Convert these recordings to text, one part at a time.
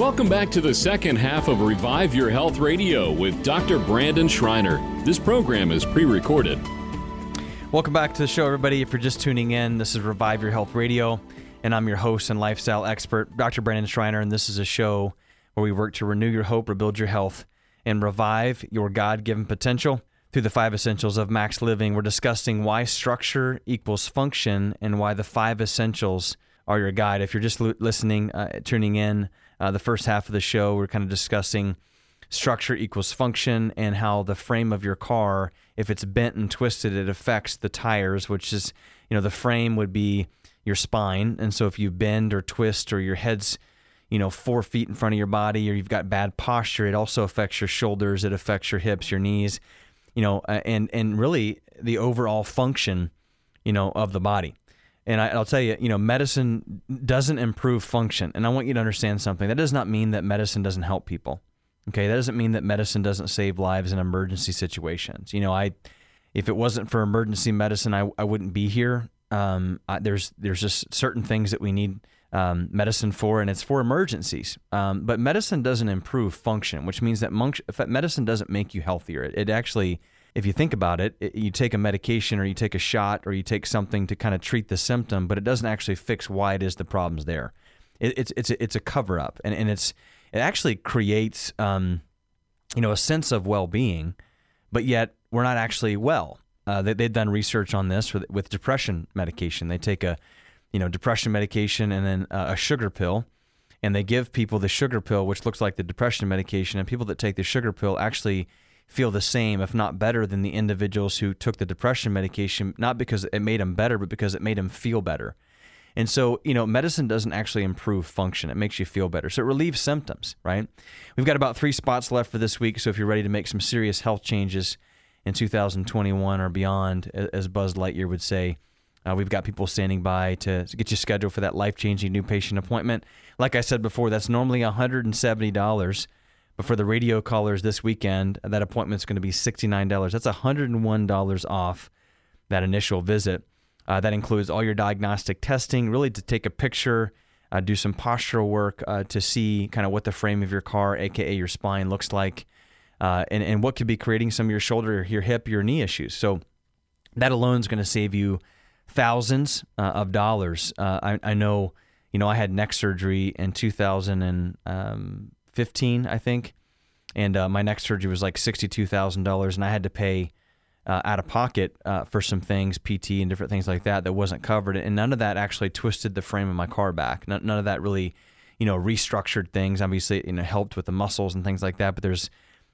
Welcome back to the second half of Revive Your Health Radio with Dr. Brandon Schreiner. This program is pre recorded. Welcome back to the show, everybody. If you're just tuning in, this is Revive Your Health Radio, and I'm your host and lifestyle expert, Dr. Brandon Schreiner, and this is a show where we work to renew your hope, rebuild your health, and revive your God given potential. Through the five essentials of MaxLiving, we're discussing why structure equals function and why the five essentials are your guide. If you're just listening, uh, tuning in, uh, the first half of the show, we're kind of discussing structure equals function and how the frame of your car, if it's bent and twisted, it affects the tires, which is, you know, the frame would be your spine. And so if you bend or twist or your head's, you know, four feet in front of your body or you've got bad posture, it also affects your shoulders, it affects your hips, your knees, you know, and, and really the overall function, you know, of the body. And I, will tell you, you know, medicine doesn't improve function. And I want you to understand something. That does not mean that medicine doesn't help people. Okay, that doesn't mean that medicine doesn't save lives in emergency situations. You know, I, if it wasn't for emergency medicine, I, I wouldn't be here. Um, I, there's there's just certain things that we need um, medicine for, and it's for emergencies. Um, but medicine doesn't improve function, which means that monk, medicine doesn't make you healthier. It, it actually if you think about it, it, you take a medication or you take a shot or you take something to kind of treat the symptom, but it doesn't actually fix why it is the problem's there. It, it's it's a, it's a cover up, and, and it's it actually creates um, you know a sense of well being, but yet we're not actually well. Uh, they, they've done research on this with with depression medication. They take a you know depression medication and then uh, a sugar pill, and they give people the sugar pill, which looks like the depression medication, and people that take the sugar pill actually feel the same, if not better, than the individuals who took the depression medication, not because it made them better, but because it made them feel better. And so, you know, medicine doesn't actually improve function. It makes you feel better. So it relieves symptoms, right? We've got about three spots left for this week. So if you're ready to make some serious health changes in 2021 or beyond, as Buzz Lightyear would say, uh, we've got people standing by to, get you scheduled for that life changing new patient appointment. Like I said before, that's normally $170. But for the radio callers this weekend, that appointment's going to be $69. That's $101 off that initial visit. Uh, that includes all your diagnostic testing, really to take a picture, uh, do some postural work uh, to see kind of what the frame of your car, aka your spine, looks like, uh, and, and what could be creating some of your shoulder, your hip, your knee issues. So that alone is going to save you thousands uh, of dollars. Uh, I, I, know, you know, I had neck surgery in 2000 and um, 15, I think, and uh, my next surgery was like sixty-two thousand dollars, and I had to pay uh, out of pocket uh, for some things, PT and different things like that, that wasn't covered, and none of that actually twisted the frame of my car back. None, none of that really, you know, restructured things. Obviously, you know, helped with the muscles and things like that, but there's,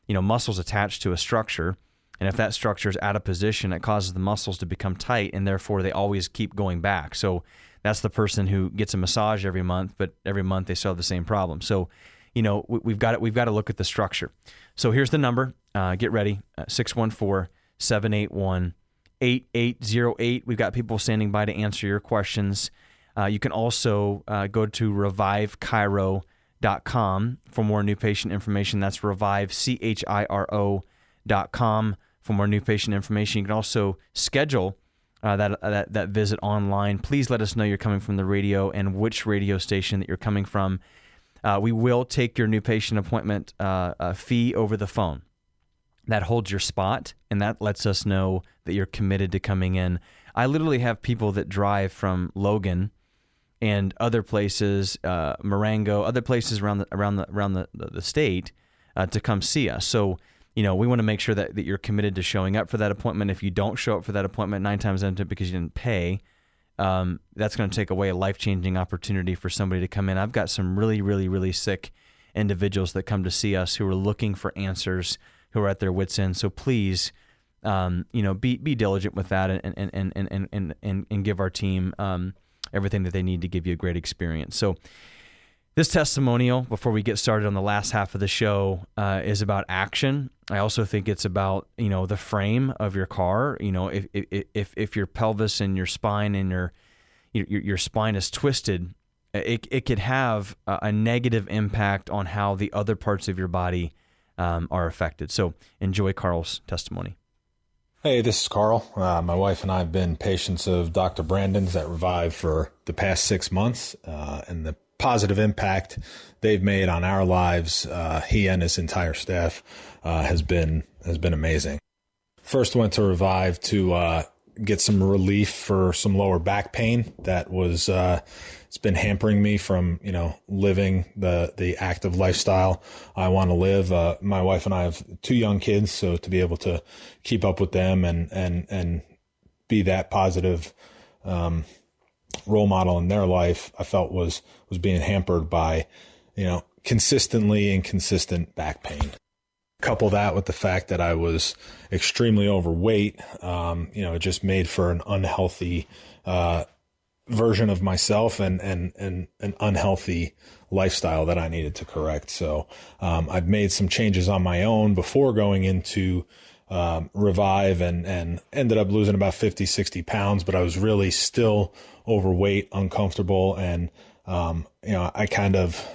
you know, muscles attached to a structure. And if that structure is out of position, it causes the muscles to become tight, and therefore they always keep going back. So that's the person who gets a massage every month, but every month they still have the same problem. So you know, we've got it. We've got to look at the structure. So here's the number. Uh, get ready. Uh, 614 781 8808. We've got people standing by to answer your questions. Uh, you can also uh, go to revivechiro.com for more new patient information. That's revive, C H I R O.com for more new patient information. You can also schedule uh, that, that, that visit online. Please let us know you're coming from the radio and which radio station that you're coming from. Uh, we will take your new patient appointment uh, fee over the phone. That holds your spot, and that lets us know that you're committed to coming in. I literally have people that drive from Logan and other places, uh, Marengo, other places around the around the around the, the, the state uh, to come see us. So you know, we want to make sure that, that you're committed to showing up for that appointment. If you don't show up for that appointment, nine times out of ten because you didn't pay, um, that's going to take away a life changing opportunity for somebody to come in. I've got some really, really, really sick individuals that come to see us who are looking for answers, who are at their wits' end. So please, um, you know, be be diligent with that and and and and and and, and give our team um, everything that they need to give you a great experience. So. This testimonial, before we get started on the last half of the show, uh, is about action. I also think it's about you know the frame of your car. You know, if if if your pelvis and your spine and your your, your spine is twisted, it it could have a negative impact on how the other parts of your body um, are affected. So enjoy Carl's testimony. Hey, this is Carl. Uh, my wife and I have been patients of Dr. Brandon's at Revive for the past six months. Uh, in the positive impact they've made on our lives, uh, he and his entire staff, uh, has been has been amazing. First went to Revive to uh, get some relief for some lower back pain that was uh, it's been hampering me from you know living the the active lifestyle I want to live. Uh, my wife and I have two young kids, so to be able to keep up with them and and and be that positive um, role model in their life, I felt was was being hampered by you know consistently inconsistent back pain couple that with the fact that I was extremely overweight, um, you know, it just made for an unhealthy uh, version of myself and, and, and an unhealthy lifestyle that I needed to correct. So um, I've made some changes on my own before going into um, Revive and, and ended up losing about 50, 60 pounds, but I was really still overweight, uncomfortable, and, um, you know, I kind of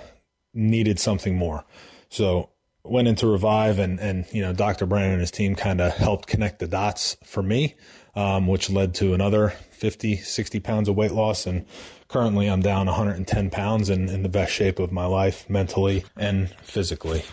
needed something more. So went into Revive and, and, you know, Dr. Brandon and his team kind of helped connect the dots for me, um, which led to another 50, 60 pounds of weight loss. And currently I'm down 110 pounds and in the best shape of my life, mentally and physically.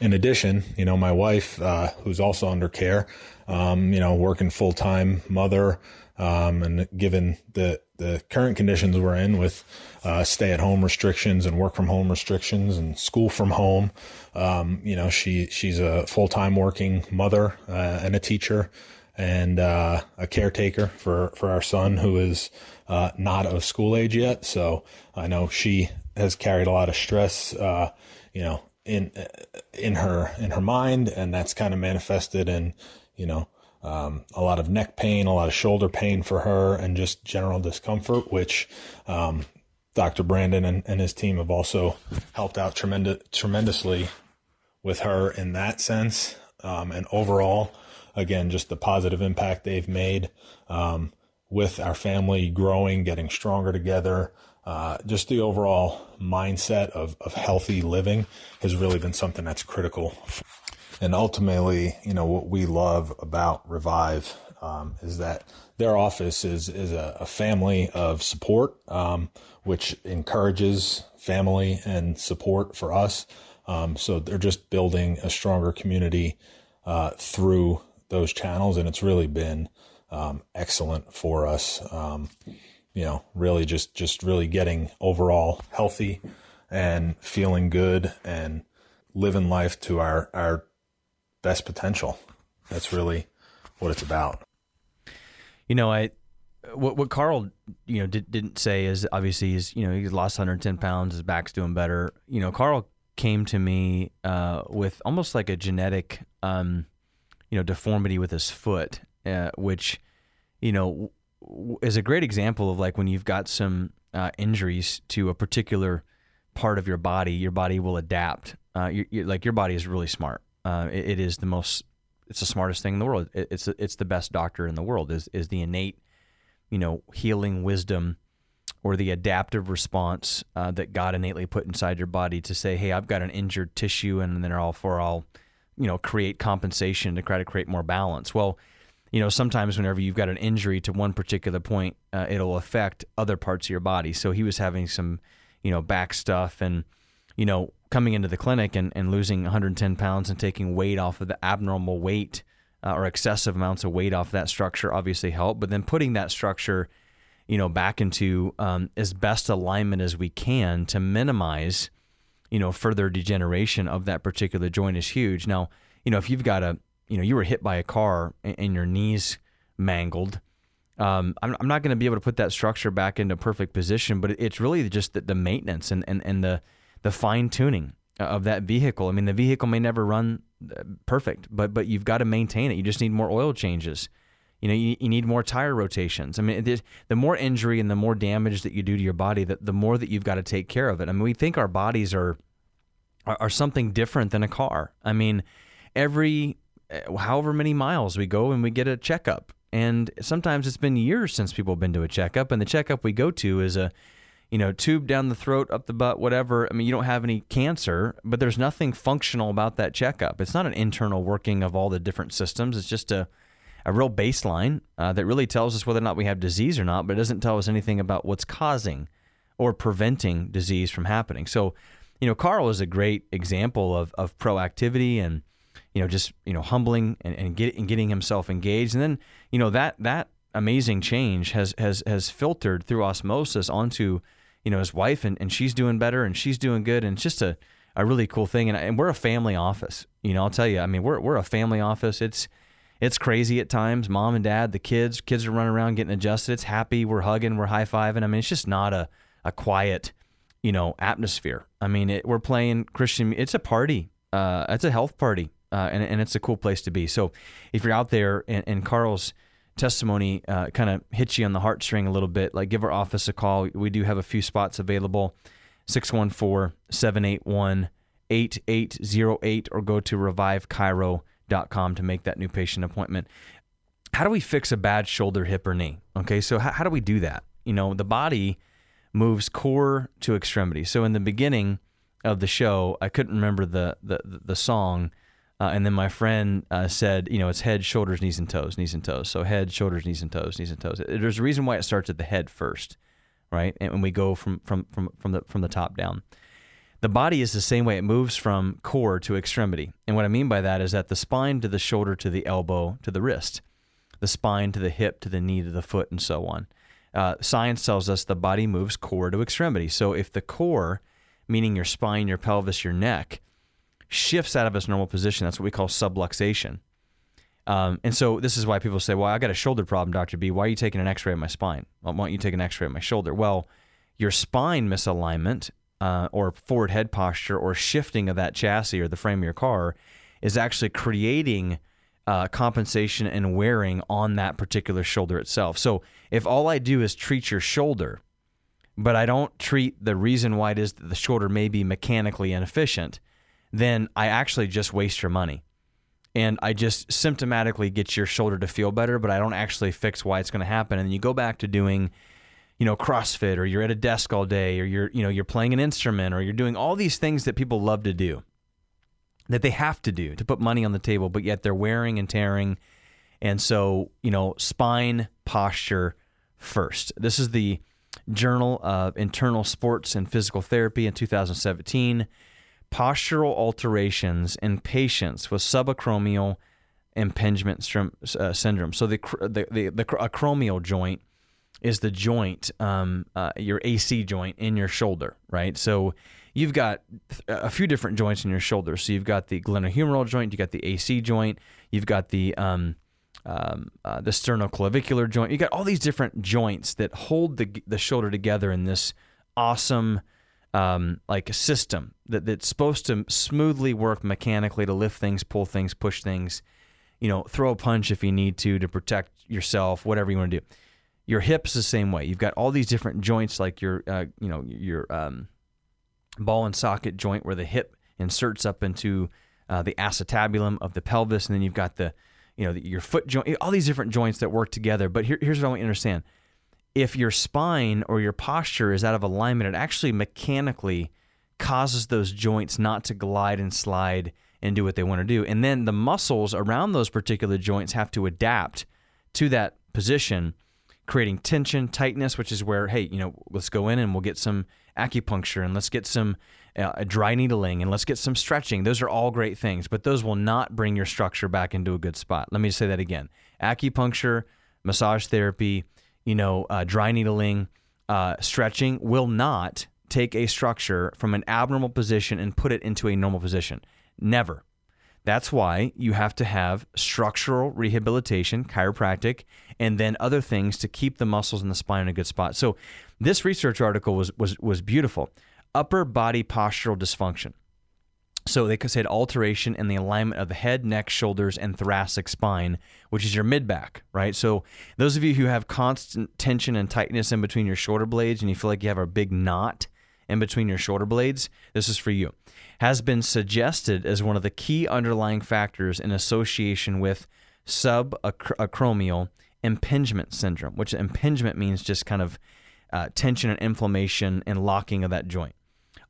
In addition, you know, my wife, uh, who's also under care, um, you know, working full time mother, um, and given the, the current conditions we're in with uh, stay at home restrictions and work from home restrictions and school from home, um, you know, she she's a full time working mother uh, and a teacher and uh, a caretaker for for our son who is uh, not of school age yet. So I know she has carried a lot of stress, uh, you know, in in her in her mind, and that's kind of manifested in you know um, a lot of neck pain, a lot of shoulder pain for her, and just general discomfort, which um, Dr. Brandon and, and, his team have also helped out tremendous, tremendously with her in that sense. Um, and overall, again, just the positive impact they've made um, with our family growing, getting stronger together. Uh, just the overall mindset of, of healthy living has really been something that's critical. And ultimately, you know, what we love about Revive um, is that their office is is a, a family of support, um, which encourages family and support for us. Um, so they're just building a stronger community uh, through those channels, and it's really been um, excellent for us. You know, really just just really getting overall healthy and feeling good and living life to our our best potential. That's really what it's about. You know, I what what Carl you know did, didn't say is obviously he's you know he's lost 110 pounds, his back's doing better. You know, Carl came to me uh, with almost like a genetic, um, you know, deformity with his foot, uh, which, you know, is a great example of like when you've got some uh, injuries to a particular part of your body, your body will adapt. Uh, you, you, like your body is really smart. Uh, it, it is the most, it's the smartest thing in the world. It, it's it's the best doctor in the world. Is is the innate, you know, healing wisdom or the adaptive response uh, that God innately put inside your body to say, "Hey, I've got an injured tissue, and then all for I'll, you know, create compensation to try to create more balance." Well, you know, sometimes whenever you've got an injury to one particular point, uh, it'll affect other parts of your body. So he was having some, you know, back stuff, and you know, coming into the clinic and, and losing 110 pounds and taking weight off of the abnormal weight uh, or excessive amounts of weight off that structure obviously helped, but then putting that structure you know, back into um, as best alignment as we can to minimize, you know, further degeneration of that particular joint is huge. Now, you know, if you've got a, you know, you were hit by a car and, and your knees mangled, um, I'm, I'm, not going to be able to put that structure back into perfect position, but it's really just the, the maintenance and, and, and the, the fine tuning of that vehicle. I mean, the vehicle may never run uh, perfect, but, but you've got to maintain it. You just need more oil changes. You know, you, you need more tire rotations. I mean, the, the more injury and the more damage that you do to your body, the, the more that you've got to take care of it. I mean, we think our bodies are, are, are something different than a car. I mean, every however many miles we go and we get a checkup. And sometimes it's been years since people have been to a checkup, and the checkup we go to is a you know, tube down the throat, up the butt, whatever. I mean, you don't have any cancer, but there's nothing functional about that checkup. It's not an internal working of all the different systems. It's just a a real baseline uh, that really tells us whether or not we have disease or not, but it doesn't tell us anything about what's causing or preventing disease from happening. So, you know, Carl is a great example of, of proactivity and, you know, just, you know, humbling and, and, get, and getting himself engaged. And then, you know, that, that amazing change has, has, has filtered through osmosis onto, you know, his wife and, and she's doing better and she's doing good. And it's just a, a really cool thing. And, and we're a family office, you know, I'll tell you, I mean, we're, we're a family office. It's, it's crazy at times. Mom and dad, the kids, kids are running around getting adjusted. It's happy. We're hugging. We're high fiving. I mean, it's just not a, a quiet, you know, atmosphere. I mean, it, we're playing Christian. It's a party. Uh, it's a health party, uh, and and it's a cool place to be. So, if you're out there and, and Carl's testimony uh, kind of hits you on the heartstring a little bit, like give our office a call. We do have a few spots available 614 781 8808 or go to revivechiro.com to make that new patient appointment. How do we fix a bad shoulder, hip, or knee? Okay, so how, how do we do that? You know, the body moves core to extremity. So in the beginning of the show, I couldn't remember the the, the song, uh, and then my friend uh, said, you know, it's head, shoulders, knees, and toes, knees and toes. So head, shoulders, knees and toes, knees and toes. There's a reason why it starts at the head first, right? And when we go from from from from the from the top down. The body is the same way. It moves from core to extremity. And what I mean by that is that the spine to the shoulder to the elbow to the wrist, the spine to the hip to the knee to the foot, and so on uh, science tells us the body moves core to extremity. So if the core, meaning your spine, your pelvis, your neck, shifts out of its normal position, that's what we call subluxation. Um, and so this is why people say, "Well, I got a shoulder problem, Doctor B. Why are you taking an X-ray of my spine? Why don't you take an X-ray of my shoulder?" Well, your spine misalignment uh, or forward head posture or shifting of that chassis or the frame of your car is actually creating uh, compensation and wearing on that particular shoulder itself. So if all I do is treat your shoulder, but I don't treat the reason why it is that the shoulder may be mechanically inefficient, then I actually just waste your money. And I just symptomatically get your shoulder to feel better, but I don't actually fix why it's going to happen. And then you go back to doing, you know, CrossFit or you're at a desk all day or you're, you know, you're playing an instrument or you're doing all these things that people love to do that they have to do to put money on the table, but yet they're wearing and tearing. And so, you know, spine posture first. This is the Journal of Internal Sports and Physical Therapy in 2017. Postural alterations in patients with subacromial impingement uh, syndrome. So the the the, the acromial joint is the joint, um, uh, your AC joint in your shoulder, right? So you've got a few different joints in your shoulder. So you've got the glenohumeral joint, you've got the AC joint, you've got the um, um, uh, the sternoclavicular joint. You've got all these different joints that hold the the shoulder together in this awesome um, like a system that, that's supposed to smoothly work mechanically to lift things, pull things, push things. You know, throw a punch if you need to to protect yourself, whatever you want to do. Your hips the same way. You've got all these different joints, like your, uh, you know, your um, ball and socket joint where the hip inserts up into uh, the acetabulum of the pelvis, and then you've got the, you know, the, your foot joint, all these different joints that work together. But here, here's what I want you to understand: if your spine or your posture is out of alignment, it actually mechanically causes those joints not to glide and slide and do what they want to do, and then the muscles around those particular joints have to adapt to that position creating tension, tightness, which is where, hey, you know, let's go in and we'll get some acupuncture and let's get some uh, dry needling and let's get some stretching. Those are all great things, but those will not bring your structure back into a good spot. Let me say that again acupuncture, massage therapy, you know, uh, dry needling, uh, stretching will not take a structure from an abnormal position and put it into a normal position. Never. That's why you have to have structural rehabilitation, chiropractic, and then other things to keep the muscles in the spine in a good spot. So this research article was was was beautiful. Upper body postural dysfunction. So they said alteration in the alignment of the head, neck, shoulders, and thoracic spine, which is your mid back, right? So those of you who have constant tension and tightness in between your shoulder blades and you feel like you have a big knot in between your shoulder blades, this is for you. Has been suggested as one of the key underlying factors in association with subacromial impingement syndrome, which impingement means just kind of uh, tension and inflammation and locking of that joint.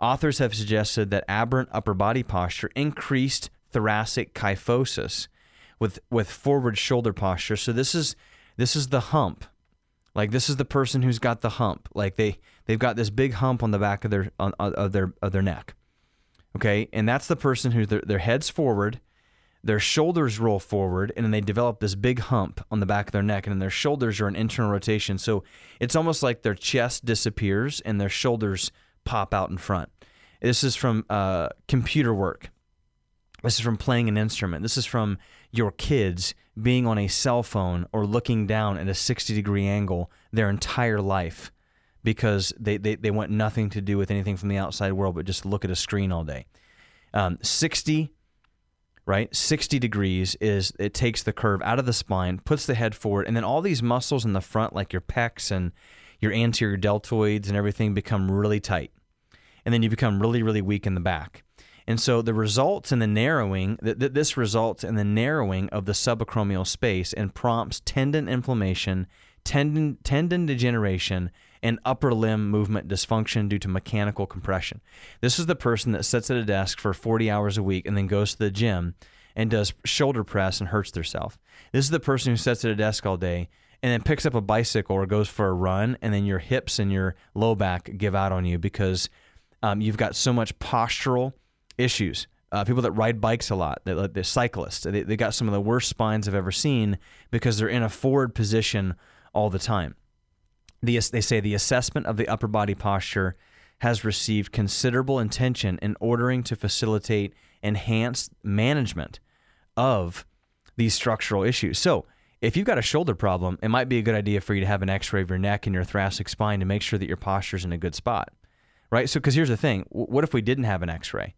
Authors have suggested that aberrant upper body posture increased thoracic kyphosis with with forward shoulder posture. So this is this is the hump. Like this is the person who's got the hump. Like they they've got this big hump on the back of their on, of their of their neck. Okay, and that's the person who their, their heads forward, their shoulders roll forward, and then they develop this big hump on the back of their neck, and then their shoulders are in internal rotation. So it's almost like their chest disappears and their shoulders pop out in front. This is from uh, computer work. This is from playing an instrument. This is from your kids being on a cell phone or looking down at a 60 degree angle their entire life because they, they, they want nothing to do with anything from the outside world but just look at a screen all day. Um, 60, right? 60 degrees is it takes the curve out of the spine, puts the head forward, and then all these muscles in the front, like your pecs and your anterior deltoids and everything, become really tight. And then you become really, really weak in the back. And so the results in the narrowing, th- th- this results in the narrowing of the subacromial space and prompts tendon inflammation, tendon, tendon degeneration, and upper limb movement dysfunction due to mechanical compression. This is the person that sits at a desk for 40 hours a week and then goes to the gym and does shoulder press and hurts themselves. This is the person who sits at a desk all day and then picks up a bicycle or goes for a run, and then your hips and your low back give out on you because um, you've got so much postural issues. Uh, people that ride bikes a lot, the, the cyclists, they, they got some of the worst spines I've ever seen because they're in a forward position all the time. The, they say the assessment of the upper body posture has received considerable attention in ordering to facilitate enhanced management of these structural issues. So, if you've got a shoulder problem, it might be a good idea for you to have an x ray of your neck and your thoracic spine to make sure that your posture is in a good spot, right? So, because here's the thing what if we didn't have an x ray?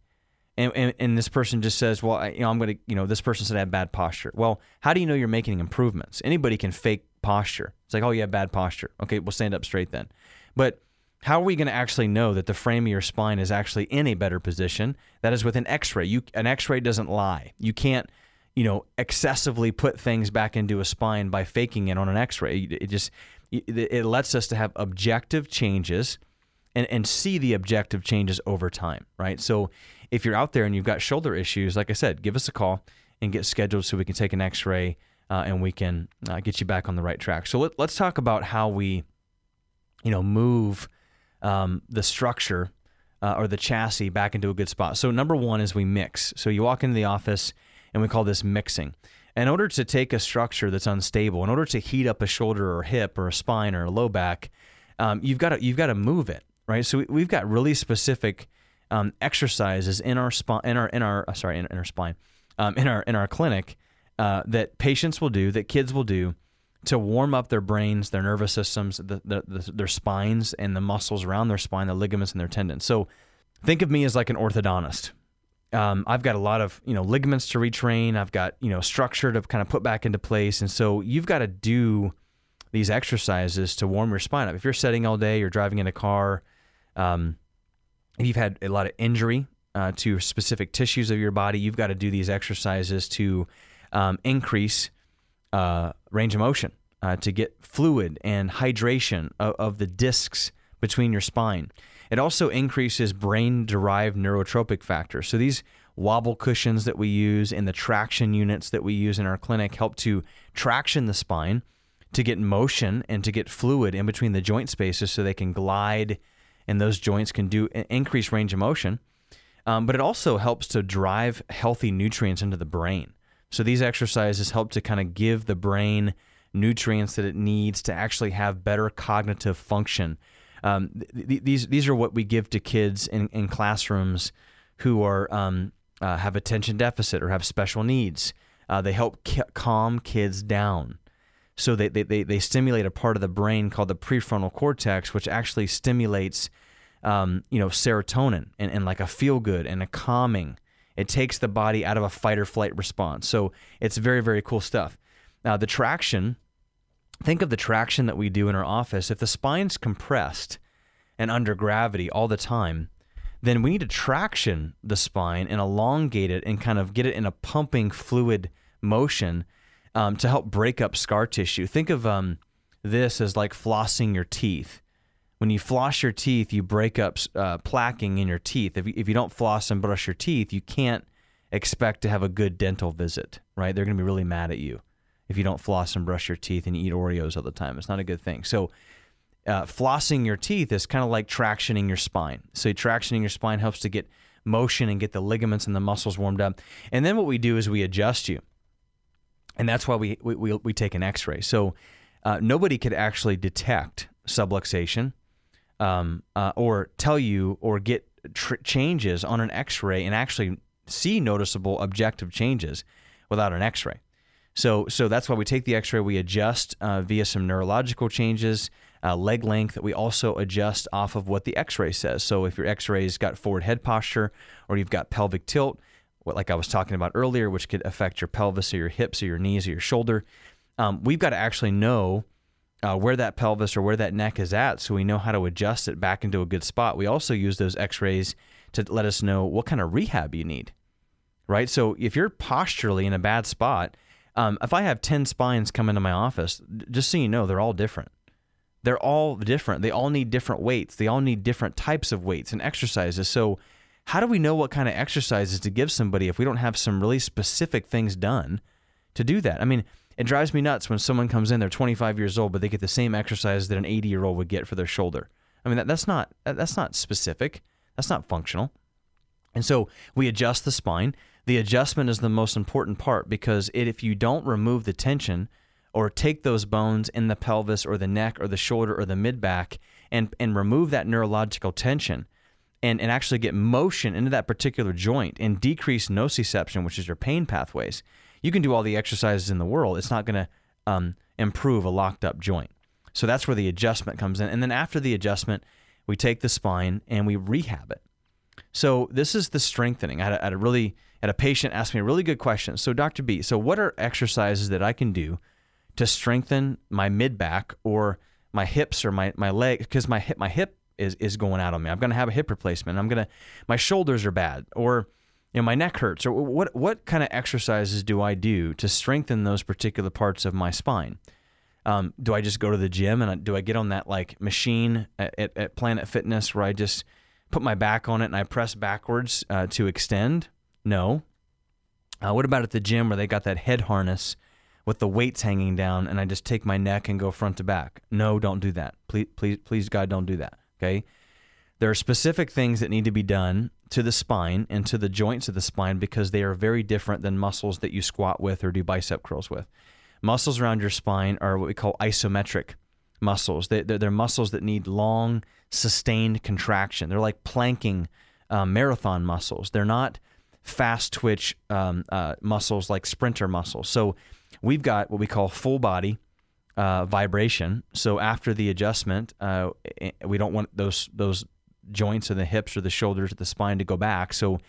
and, and, and, this person just says, well, I, you know, I'm going to, you know, this person said I have bad posture. Well, how do you know you're making improvements? Anybody can fake posture. It's like, oh, you have bad posture. Okay, we'll stand up straight then. But how are we going to actually know that the frame of your spine is actually in a better position? That is with an X-ray. You an X-ray doesn't lie. You can't, you know, excessively put things back into a spine by faking it on an X-ray. It just it lets us to have objective changes and, and see the objective changes over time, right? So if you're out there and you've got shoulder issues, like I said, give us a call and get scheduled so we can take an x ray uh, and we can uh, get you back on the right track. So let, us talk about how we, you know, move um, the structure uh, or the chassis back into a good spot. So number one is we mix. So you walk into the office and we call this mixing. In order to take a structure that's unstable, in order to heat up a shoulder or hip or a spine or a low back, um, you've got to you've got to move it, right? So we, have got really specific um, exercises in our spine, in our in our uh, sorry in, in, our spine, um, in our in our clinic uh, that patients will do, that kids will do to warm up their brains, their nervous systems, the, the, the, their spines, and the muscles around their spine, the ligaments and their tendons. So think of me as like an orthodontist. Um, I've got a lot of you know ligaments to retrain. I've got you know structure to kind of put back into place, and so you've got to do these exercises to warm your spine up. If you're sitting all day, you're driving in a car, um, if you've had a lot of injury uh, to specific tissues of your body, you've got to do these exercises to um, increase uh, range of motion, uh, to get fluid and hydration of, of, the discs between your spine. It also increases brain derived neurotrophic factors. So these wobble cushions that we use and the traction units that we use in our clinic help to traction the spine to get motion and to get fluid in between the joint spaces so they can glide and those joints can do increase range of motion. Um, but it also helps to drive healthy nutrients into the brain. So these exercises help to kind of give the brain nutrients that it needs to actually have better cognitive function. Um, th- these these are what we give to kids in, in classrooms who are um, uh, have attention deficit or have special needs. Uh, they help calm kids down. So they, they, they, they stimulate a part of the brain called the prefrontal cortex, which actually stimulates, um, you know, serotonin and, and like a feel good and a calming. It takes the body out of a fight or flight response. So it's very, very cool stuff. Now, the traction, think of the traction that we do in our office. If the spine's compressed and under gravity all the time, then we need to traction the spine and elongate it and kind of get it in a pumping fluid motion um, to help break up scar tissue. Think of um, this as like flossing your teeth. When you floss your teeth, you break up uh, plaquing in your teeth. If you, if you don't floss and brush your teeth, you can't expect to have a good dental visit, right? They're going to be really mad at you if you don't floss and brush your teeth and you eat Oreos all the time. It's not a good thing. So, uh, flossing your teeth is kind of like tractioning your spine. So tractioning your spine helps to get motion and get the ligaments and the muscles warmed up. And then what we do is we adjust you, and that's why we we we, we take an X-ray. So uh, nobody could actually detect subluxation um, uh, or tell you or get tr- changes on an X-ray and actually see noticeable objective changes without an X-ray. So so that's why we take the X-ray. We adjust uh, via some neurological changes uh, leg length. We also adjust off of what the x ray says. So if your x ray's got forward head posture or you've got pelvic tilt, what, like I was talking about earlier, which could affect your pelvis or your hips or your knees or your shoulder, um, we've got to actually know uh, where that pelvis or where that neck is at so we know how to adjust it back into a good spot. We also use those x rays to let us know what kind of rehab you need, right? So if you're posturally in a bad spot, um, if I have 10 spines come into my office, just so you know, they're all different they're all different. They all need different weights. They all need different types of weights and exercises. So, how do we know what kind of exercises to give somebody if we don't have some really specific things done to do that? I mean, it drives me nuts when someone comes in, they're 25 years old, but they get the same exercise that an 80 year old would get for their shoulder. I mean, that, that's not that's not specific. That's not functional. And so we adjust the spine. The adjustment is the most important part because it, if you don't remove the tension, or take those bones in the pelvis or the neck or the shoulder or the mid back and, and remove that neurological tension and, and actually get motion into that particular joint and decrease nociception, which is your pain pathways, you can do all the exercises in the world. It's not going to um, improve a locked up joint. So that's where the adjustment comes in. And then after the adjustment, we take the spine and we rehab it. So this is the strengthening. I had a, had a really had a patient ask me a really good question. So Dr. B, so what are exercises that I can do to strengthen my mid back or my hips or my, my leg because my hip my hip is is going out on me. I'm going to have a hip replacement. I'm going to my shoulders are bad or you know my neck hurts or what what kind of exercises do I do to strengthen those particular parts of my spine? Um, do I just go to the gym and do I get on that like machine at, at Planet Fitness where I just put my back on it and I press backwards uh, to extend? No. Uh, what about at the gym where they got that head harness with the weights hanging down and I just take my neck and go front to back. No, don't do that. Please, please, please, God, don't do that. Okay. There are specific things that need to be done to the spine and to the joints of the spine because they are very different than muscles that you squat with or do bicep curls with. Muscles around your spine are what we call isometric muscles. They, are muscles that need long, sustained contraction. They're like planking um, marathon muscles. They're not fast twitch um, uh, muscles like sprinter muscles. So we've got what we call full body uh, vibration. So after the adjustment, uh, we don't want those those joints in the hips or the shoulders or the spine to go back. So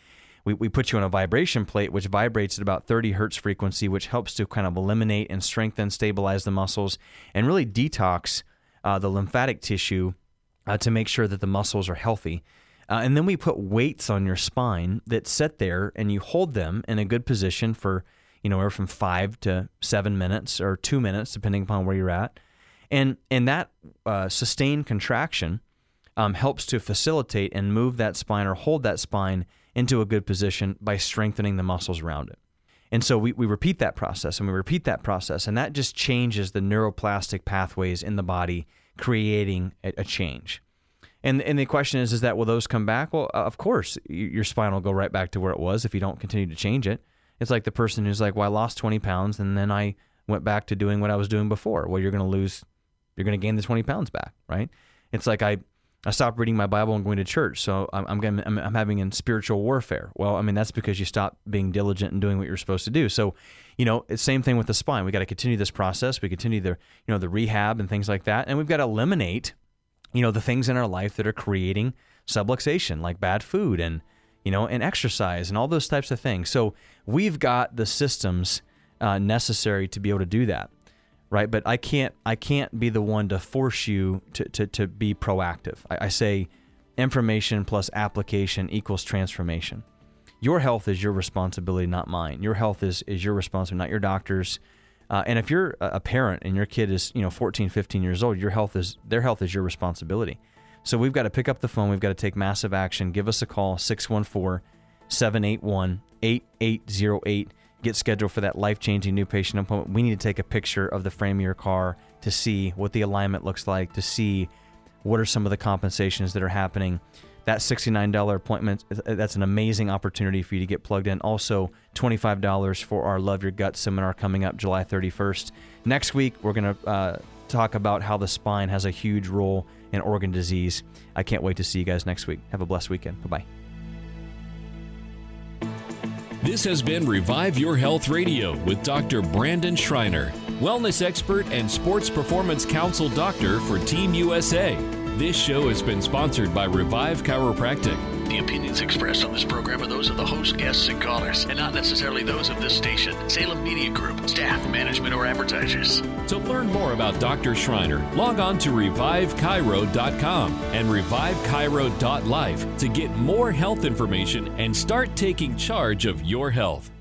we, we put you on a vibration plate, which vibrates at about 30 hertz frequency, which helps to kind of eliminate and strengthen, stabilize the muscles, and really detox uh, the lymphatic tissue uh, to make sure that the muscles are healthy. Uh, and then we put weights on your spine that sit there and you hold them in a good position for you know, from five to seven minutes or two minutes, depending upon where you're at. And, and that uh, sustained contraction um, helps to facilitate and move that spine or hold that spine into a good position by strengthening the muscles around it. And so we, we repeat that process and we repeat that process, and that just changes the neuroplastic pathways in the body, creating a, a change. And, and the question is, is that will those come back? Well, of course, your spine will go right back to where it was if you don't continue to change it. It's like the person who's like, well, I lost 20 pounds and then I went back to doing what I was doing before. Well, you're going to lose, you're going to gain the 20 pounds back, right? It's like I, I stopped reading my Bible and going to church, so I'm, I'm, I'm, I'm having a spiritual warfare. Well, I mean, that's because you stop being diligent and doing what you're supposed to do. So, you know, it's same thing with the spine. We got to continue this process. We continue the, you know, the rehab and things like that. And we've got to eliminate, you know, the things in our life that are creating subluxation, like bad food and, you know, and exercise and all those types of things. So we've got the systems uh, necessary to be able to do that, right? But I can't I can't be the one to force you to to, to be proactive. I, I say information plus application equals transformation. Your health is your responsibility, not mine. Your health is is your responsibility, not your doctor's. Uh, and if you're a parent and your kid is, you know, 14, 15 years old, your health is their health is your responsibility. So we've got to pick up the phone. We've got to take massive action. Give us a call, 614 781 8808. Get scheduled for that life changing new patient appointment. We need to take a picture of the frame of your car to see what the alignment looks like, to see what are some of the compensations that are happening. That $69 appointment, that's an amazing opportunity for you to get plugged in. Also, $25 for our Love Your Gut seminar coming up July 31st. Next week, we're going to uh, talk about how the spine has a huge role in organ disease. I can't wait to see you guys next week. Have a blessed weekend. Bye bye. This has been Revive Your Health Radio with Dr. Brandon Schreiner, wellness expert and sports performance council doctor for Team USA. This show has been sponsored by Revive Chiropractic. The opinions expressed on this program are those of the host, guests, and callers, and not necessarily those of this station, Salem Media Group, staff, management, or advertisers. To learn more about Dr. Schreiner, log on to revivechiro.com and revivechiro.life to get more health information and start taking charge of your health.